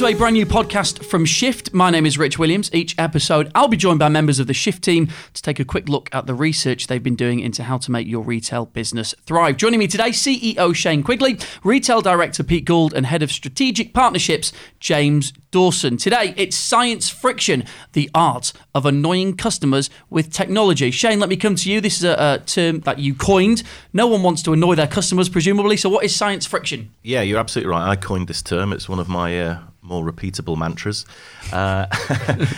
to a brand new podcast from Shift. My name is Rich Williams. Each episode, I'll be joined by members of the Shift team to take a quick look at the research they've been doing into how to make your retail business thrive. Joining me today, CEO Shane Quigley, Retail Director Pete Gould, and Head of Strategic Partnerships, James Dawson. Today, it's science friction, the art of annoying customers with technology. Shane, let me come to you. This is a, a term that you coined. No one wants to annoy their customers, presumably. So, what is science friction? Yeah, you're absolutely right. I coined this term. It's one of my uh, more repeatable mantras. Uh,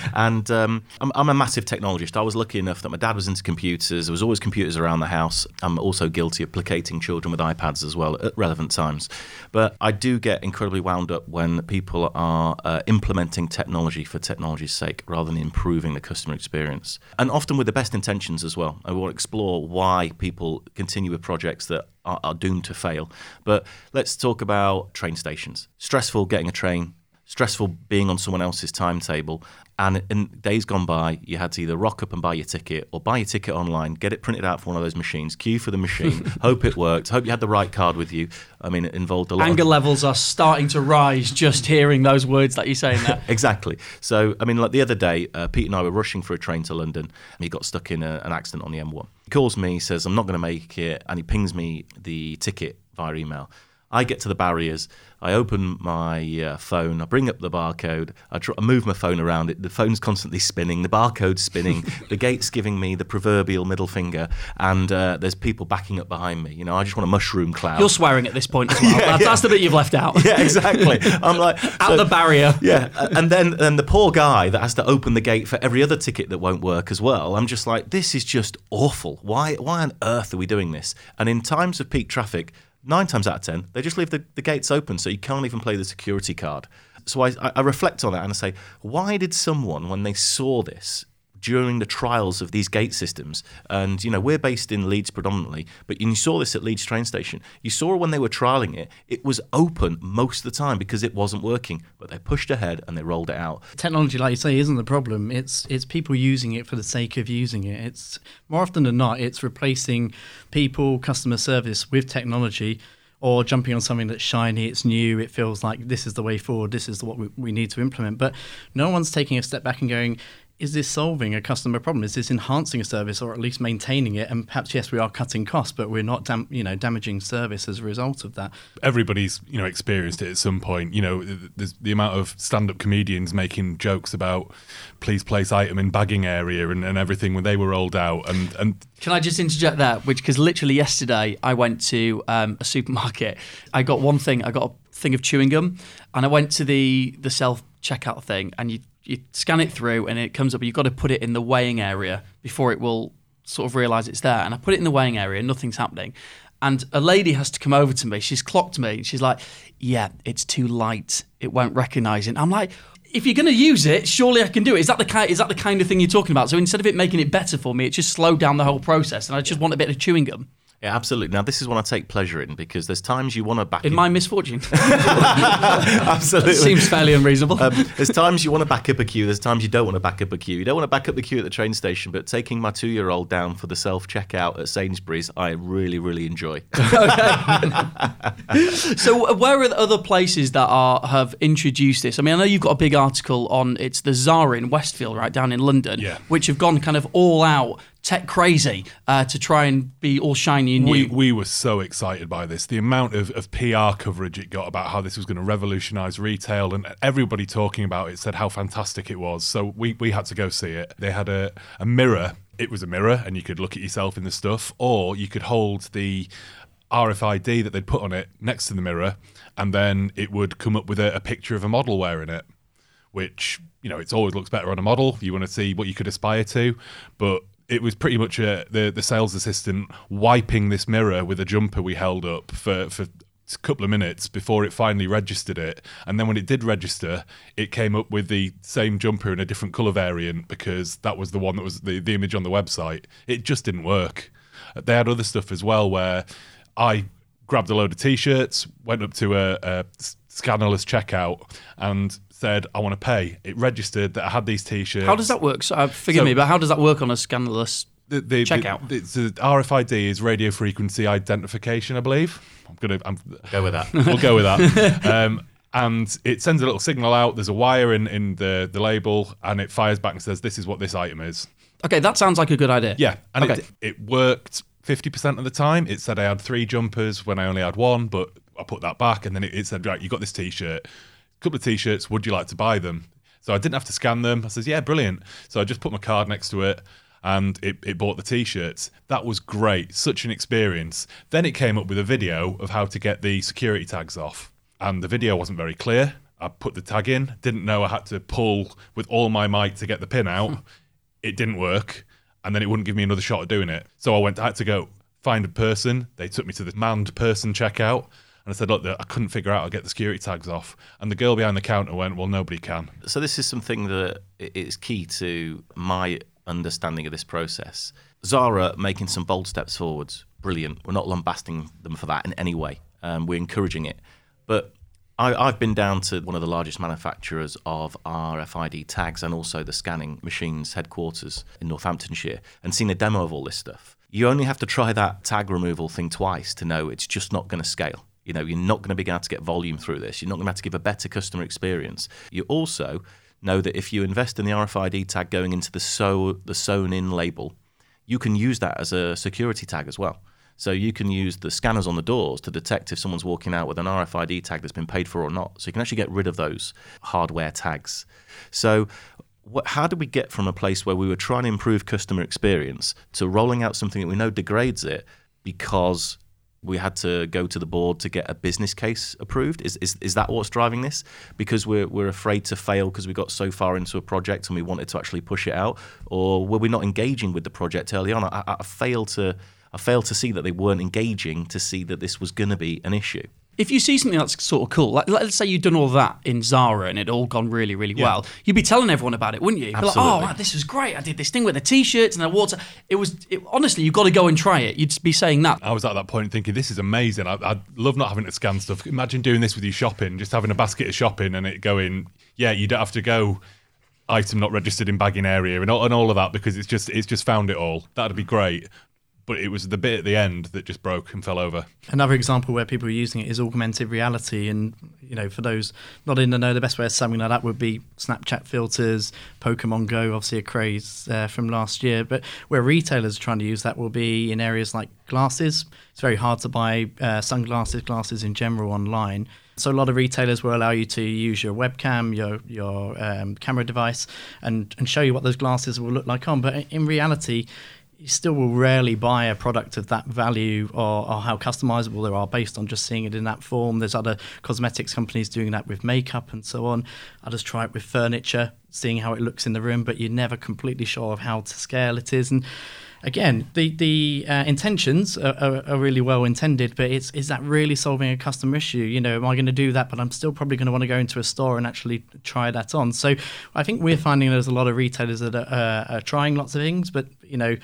and um, I'm, I'm, a massive technologist. I was lucky enough that my dad was into computers. There was always computers around the house. I'm also guilty of placating children with iPads as well at relevant times. But I do get incredibly wound up when people are uh, implementing technology for technology's sake rather than improving the customer experience. And often with the best intentions as well. I will explore why people continue with projects that are, are doomed to fail. But let's talk about train stations. Stressful getting a train stressful being on someone else's timetable. And in days gone by, you had to either rock up and buy your ticket or buy your ticket online, get it printed out for one of those machines, queue for the machine, hope it worked, hope you had the right card with you. I mean, it involved a lot. Anger of... levels are starting to rise just hearing those words that you're saying there. exactly. So, I mean, like the other day, uh, Pete and I were rushing for a train to London, and he got stuck in a, an accident on the M1. He calls me, says, I'm not going to make it, and he pings me the ticket via email. I get to the barriers. I open my uh, phone. I bring up the barcode. I, try, I, move my phone around. It the phone's constantly spinning. The barcode's spinning. the gate's giving me the proverbial middle finger, and uh, there's people backing up behind me. You know, I just want a mushroom cloud. You're swearing at this point as well. yeah, that's, yeah. that's, the bit you've left out. yeah, exactly. I'm like at so, the barrier. Yeah, and then and the poor guy that has to open the gate for every other ticket that won't work as well. I'm just like, this is just awful. Why why on earth are we doing this? And in times of peak traffic nine times out of ten, they just leave the, the gates open so you can't even play the security card. So I, I reflect on that and I say, why did someone, when they saw this, during the trials of these gate systems. And, you know, we're based in Leeds predominantly, but you saw this at Leeds train station. You saw when they were trialing it, it was open most of the time because it wasn't working, but they pushed ahead and they rolled it out. Technology, like you say, isn't the problem. It's, it's people using it for the sake of using it. It's more often than not, it's replacing people, customer service with technology or jumping on something that's shiny, it's new, it feels like this is the way forward, this is what we, we, need to implement. But no one's taking a step back and going, is this solving a customer problem? Is this enhancing a service or at least maintaining it? And perhaps yes, we are cutting costs, but we're not, dam- you know, damaging service as a result of that. Everybody's, you know, experienced it at some point. You know, there's the amount of stand-up comedians making jokes about please place item in bagging area and, and everything when they were rolled out. And and can I just interject that? Which because literally yesterday I went to um, a supermarket. I got one thing. I got a thing of chewing gum, and I went to the the self checkout thing, and you you scan it through and it comes up. You've got to put it in the weighing area before it will sort of realize it's there. And I put it in the weighing area, nothing's happening. And a lady has to come over to me. She's clocked me. She's like, "Yeah, it's too light. It won't recognize it." I'm like, "If you're going to use it, surely I can do it." Is that the kind? Is that the kind of thing you're talking about? So instead of it making it better for me, it just slowed down the whole process, and I just want a bit of chewing gum. Yeah, absolutely. Now, this is what I take pleasure in because there's times you want to back in my misfortune. absolutely, seems fairly unreasonable. Um, there's times you want to back up a queue. There's times you don't want to back up a queue. You don't want to back up the queue at the train station, but taking my two-year-old down for the self-checkout at Sainsbury's, I really, really enjoy. so, where are the other places that are have introduced this? I mean, I know you've got a big article on it's the Zara in Westfield, right down in London, yeah. which have gone kind of all out tech crazy uh, to try and be all shiny and new. We, we were so excited by this. The amount of, of PR coverage it got about how this was going to revolutionize retail and everybody talking about it said how fantastic it was. So we, we had to go see it. They had a, a mirror. It was a mirror and you could look at yourself in the stuff, or you could hold the RFID that they'd put on it next to the mirror, and then it would come up with a, a picture of a model wearing it, which you know it always looks better on a model. You want to see what you could aspire to, but it was pretty much a, the the sales assistant wiping this mirror with a jumper we held up for for a couple of minutes before it finally registered it. And then when it did register it came up with the same jumper in a different color variant because that was the one that was the, the image on the website. It just didn't work. They had other stuff as well where i grabbed a load of t-shirts went up to a, a scannerless checkout and said, I want to pay. It registered that I had these t shirts. How does that work? So, uh, forgive so, me, but how does that work on a scannerless the, the, checkout? The, the, RFID is radio frequency identification, I believe. I'm gonna go with that. we'll go with that. Um, and it sends a little signal out. There's a wire in, in the, the label, and it fires back and says, This is what this item is. Okay, that sounds like a good idea. Yeah, and Okay. it, it worked 50% of the time. It said I had three jumpers when I only had one, but I put that back, and then it, it said, Right, you got this t shirt, a couple of t shirts, would you like to buy them? So I didn't have to scan them. I says, Yeah, brilliant. So I just put my card next to it. And it, it bought the t-shirts. That was great, such an experience. Then it came up with a video of how to get the security tags off, and the video wasn't very clear. I put the tag in, didn't know I had to pull with all my might to get the pin out. Hmm. it didn't work, and then it wouldn't give me another shot at doing it. So I went, I had to go find a person. They took me to the manned person checkout. And I said, look, I couldn't figure out how to get the security tags off. And the girl behind the counter went, well, nobody can. So this is something that is key to my understanding of this process. Zara making some bold steps forwards, brilliant. We're not lambasting them for that in any way. Um, we're encouraging it. But I, I've been down to one of the largest manufacturers of RFID tags and also the scanning machines headquarters in Northamptonshire and seen a demo of all this stuff. You only have to try that tag removal thing twice to know it's just not going to scale. You know, you're not going to be able to get volume through this. You're not going to have to give a better customer experience. You also know that if you invest in the RFID tag going into the sew the sewn in label, you can use that as a security tag as well. So you can use the scanners on the doors to detect if someone's walking out with an RFID tag that's been paid for or not. So you can actually get rid of those hardware tags. So what, how did we get from a place where we were trying to improve customer experience to rolling out something that we know degrades it because we had to go to the board to get a business case approved? Is, is, is that what's driving this? Because we're, we're afraid to fail because we got so far into a project and we wanted to actually push it out? Or were we not engaging with the project early on? I, I, to. I failed to see that they weren't engaging to see that this was going to be an issue. If you see something that's sort of cool, like let's say you've done all that in Zara and it all gone really, really well, you'd be telling everyone about it, wouldn't you? You'd like, oh, wow, this was great. I did this thing with the t-shirts and the water. It was it, honestly, you've got to go and try it. You'd be saying that. I was at that point thinking, this is amazing. I, I love not having to scan stuff. Imagine doing this with your shopping, just having a basket of shopping and it going, yeah, you don't have to go item not registered in bagging area and all, and all of that because it's just it's just found it all. That'd be great. But it was the bit at the end that just broke and fell over. Another example where people are using it is augmented reality, and you know, for those not in the know, the best way of summing that up would be Snapchat filters, Pokemon Go, obviously a craze uh, from last year. But where retailers are trying to use that will be in areas like glasses. It's very hard to buy uh, sunglasses, glasses in general online. So a lot of retailers will allow you to use your webcam, your your um, camera device, and and show you what those glasses will look like on. But in reality, you still will rarely buy a product of that value or, or how customizable they are based on just seeing it in that form. There's other cosmetics companies doing that with makeup and so on. Others try it with furniture, seeing how it looks in the room, but you're never completely sure of how to scale it is. And again, the the uh, intentions are, are, are really well intended, but it's is that really solving a customer issue? You know, am I going to do that? But I'm still probably going to want to go into a store and actually try that on. So I think we're finding there's a lot of retailers that are, uh, are trying lots of things, but you know.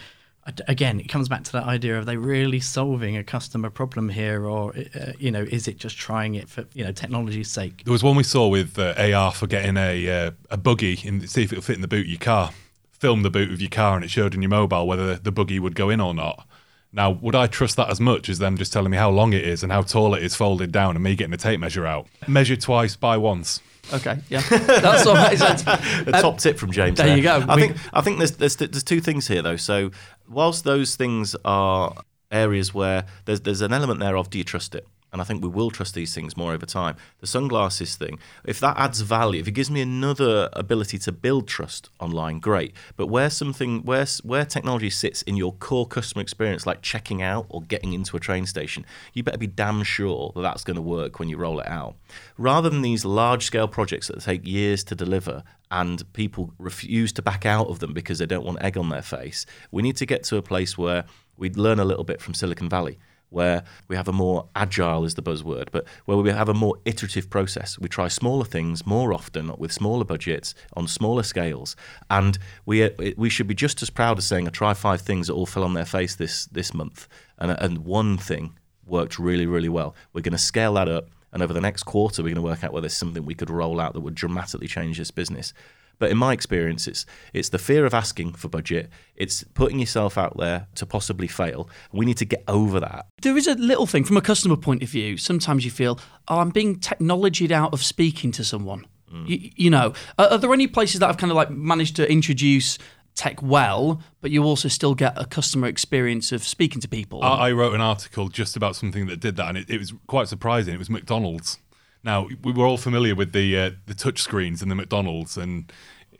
Again, it comes back to that idea of they really solving a customer problem here, or uh, you know, is it just trying it for you know technology's sake? There was one we saw with uh, AR for getting a uh, a buggy and see if it'll fit in the boot of your car. Film the boot of your car and it showed in your mobile whether the buggy would go in or not. Now, would I trust that as much as them just telling me how long it is and how tall it is folded down and me getting a tape measure out? Measure twice, buy once. Okay, yeah, that's all right. A top tip from James. there you go. I We- think I think there's, there's there's two things here though. So whilst those things are areas where there's there's an element there of do you trust it? And I think we will trust these things more over time. The sunglasses thing, if that adds value, if it gives me another ability to build trust online, great. But where something where where technology sits in your core customer experience, like checking out or getting into a train station, you better be damn sure that that's going to work when you roll it out. Rather than these large scale projects that take years to deliver and people refuse to back out of them because they don't want egg on their face, we need to get to a place where we learn a little bit from Silicon Valley where we have a more agile is the buzzword, but where we have a more iterative process. We try smaller things more often with smaller budgets on smaller scales, and we uh, we should be just as proud of saying I try five things that all fell on their face this this month, and and one thing worked really really well. We're going to scale that up, and over the next quarter we're going to work out whether there's something we could roll out that would dramatically change this business. But in my experience, it's it's the fear of asking for budget. It's putting yourself out there to possibly fail. We need to get over that. There is a little thing from a customer point of view. Sometimes you feel, oh, I'm being technologied out of speaking to someone. Mm. You, you know, are, are there any places that I've kind of like managed to introduce tech well, but you also still get a customer experience of speaking to people? I, I wrote an article just about something that did that, and it, it was quite surprising. It was McDonald's. Now we were all familiar with the uh, the touch screens in the McDonald's, and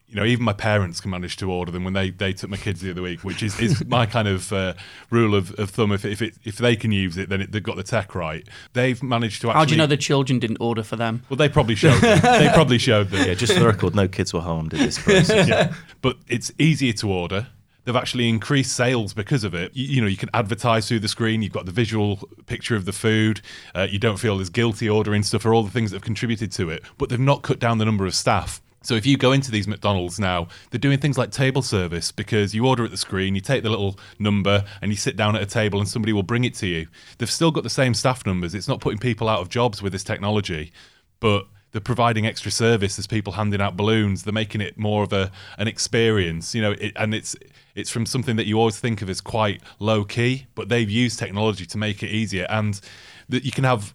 you know even my parents can manage to order them when they, they took my kids the other week, which is, is my kind of uh, rule of, of thumb. If if, it, if they can use it, then it, they've got the tech right. They've managed to actually. How do you know the children didn't order for them? Well, they probably showed. Them. they probably showed them. Yeah, just for the record, no kids were harmed in this process. yeah. But it's easier to order. They've actually increased sales because of it. You, you, know, you can advertise through the screen. You've got the visual picture of the food. Uh, you don't feel as guilty ordering stuff for all the things that have contributed to it. But they've not cut down the number of staff. So if you go into these McDonald's now, they're doing things like table service because you order at the screen, you take the little number, and you sit down at a table, and somebody will bring it to you. They've still got the same staff numbers. It's not putting people out of jobs with this technology, but they're providing extra service. There's people handing out balloons. They're making it more of a an experience, you know. It, and it's it's from something that you always think of as quite low key, but they've used technology to make it easier, and that you can have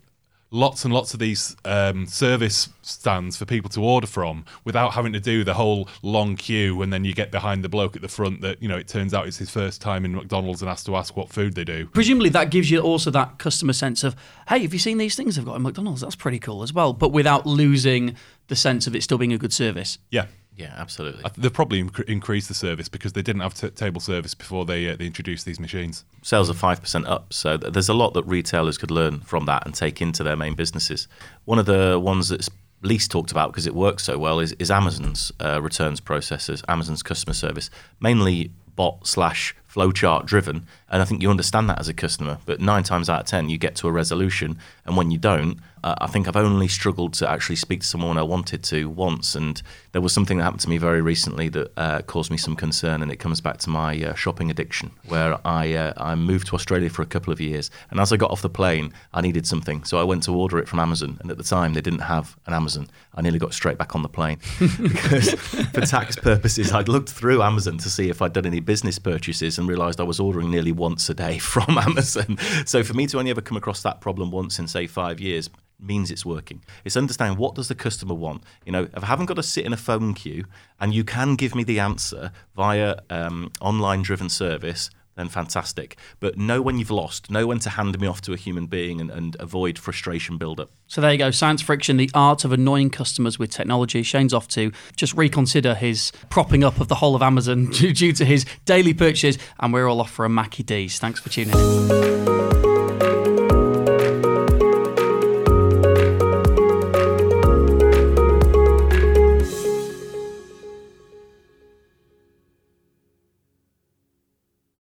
lots and lots of these um, service stands for people to order from without having to do the whole long queue and then you get behind the bloke at the front that you know it turns out it's his first time in McDonald's and has to ask what food they do. Presumably that gives you also that customer sense of, hey, have you seen these things I've got in McDonald's? That's pretty cool as well, but without losing the sense of it still being a good service. Yeah. Yeah, absolutely. They've probably inc- increased the service because they didn't have t- table service before they uh, they introduced these machines. Sales are five percent up, so th- there's a lot that retailers could learn from that and take into their main businesses. One of the ones that's least talked about because it works so well is, is Amazon's uh, returns processes, Amazon's customer service, mainly bot slash flowchart driven. And I think you understand that as a customer. But nine times out of ten, you get to a resolution, and when you don't, uh, I think I've only struggled to actually speak to someone I wanted to once. And there was something that happened to me very recently that uh, caused me some concern, and it comes back to my uh, shopping addiction, where I uh, I moved to Australia for a couple of years, and as I got off the plane, I needed something, so I went to order it from Amazon, and at the time they didn't have an Amazon. I nearly got straight back on the plane because, for tax purposes, I'd looked through Amazon to see if I'd done any business purchases and realised I was ordering nearly once a day from Amazon. So for me to only ever come across that problem once in say five years means it's working. It's understanding what does the customer want. You know, if I haven't got to sit in a phone queue and you can give me the answer via um, online driven service, then fantastic. But know when you've lost, know when to hand me off to a human being and, and avoid frustration build-up. So there you go, Science Friction, the art of annoying customers with technology. Shane's off to just reconsider his propping up of the whole of Amazon due to his daily purchases, and we're all off for a Mackie D's. Thanks for tuning in.